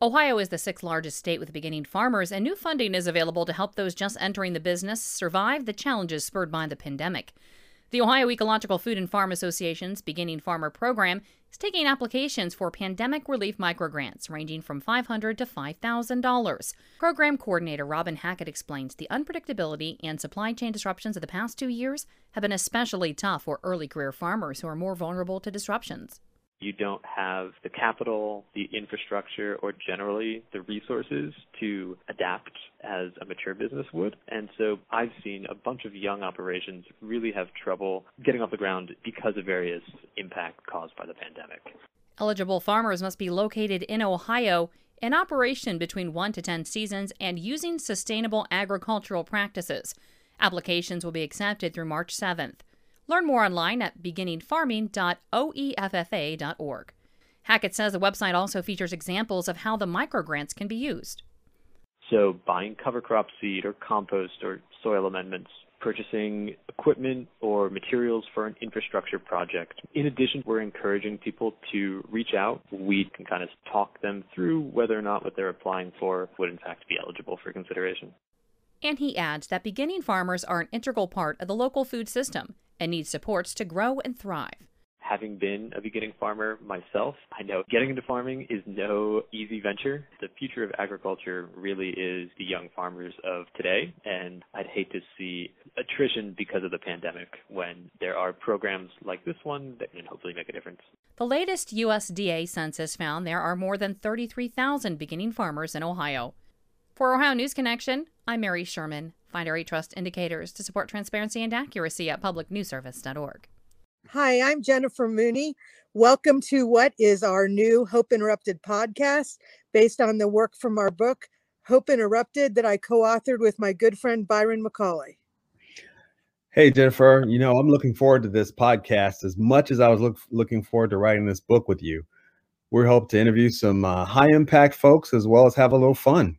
Ohio is the sixth largest state with beginning farmers, and new funding is available to help those just entering the business survive the challenges spurred by the pandemic. The Ohio Ecological Food and Farm Association's Beginning Farmer program is taking applications for pandemic relief microgrants ranging from $500 to $5,000. Program coordinator Robin Hackett explains the unpredictability and supply chain disruptions of the past two years have been especially tough for early career farmers who are more vulnerable to disruptions you don't have the capital, the infrastructure, or generally the resources to adapt as a mature business would. And so I've seen a bunch of young operations really have trouble getting off the ground because of various impact caused by the pandemic. Eligible farmers must be located in Ohio in operation between 1 to 10 seasons and using sustainable agricultural practices. Applications will be accepted through March 7th. Learn more online at beginningfarming.oeffa.org. Hackett says the website also features examples of how the microgrants can be used. So, buying cover crop seed or compost or soil amendments, purchasing equipment or materials for an infrastructure project. In addition, we're encouraging people to reach out. We can kind of talk them through whether or not what they're applying for would in fact be eligible for consideration. And he adds that beginning farmers are an integral part of the local food system and need supports to grow and thrive. Having been a beginning farmer myself, I know getting into farming is no easy venture. The future of agriculture really is the young farmers of today, and I'd hate to see attrition because of the pandemic when there are programs like this one that can hopefully make a difference. The latest USDA census found there are more than 33,000 beginning farmers in Ohio. For Ohio News Connection, I'm Mary Schuermann. Find our eTrust indicators to support transparency and accuracy at publicnewsservice.org. Hi, I'm Jennifer Mooney. Welcome to what is our new Hope Interrupted podcast based on the work from our book, Hope Interrupted, that I co authored with my good friend Byron McCauley. Hey, Jennifer, you know, I'm looking forward to this podcast as much as I was look, looking forward to writing this book with you. We hope to interview some uh, high impact folks as well as have a little fun.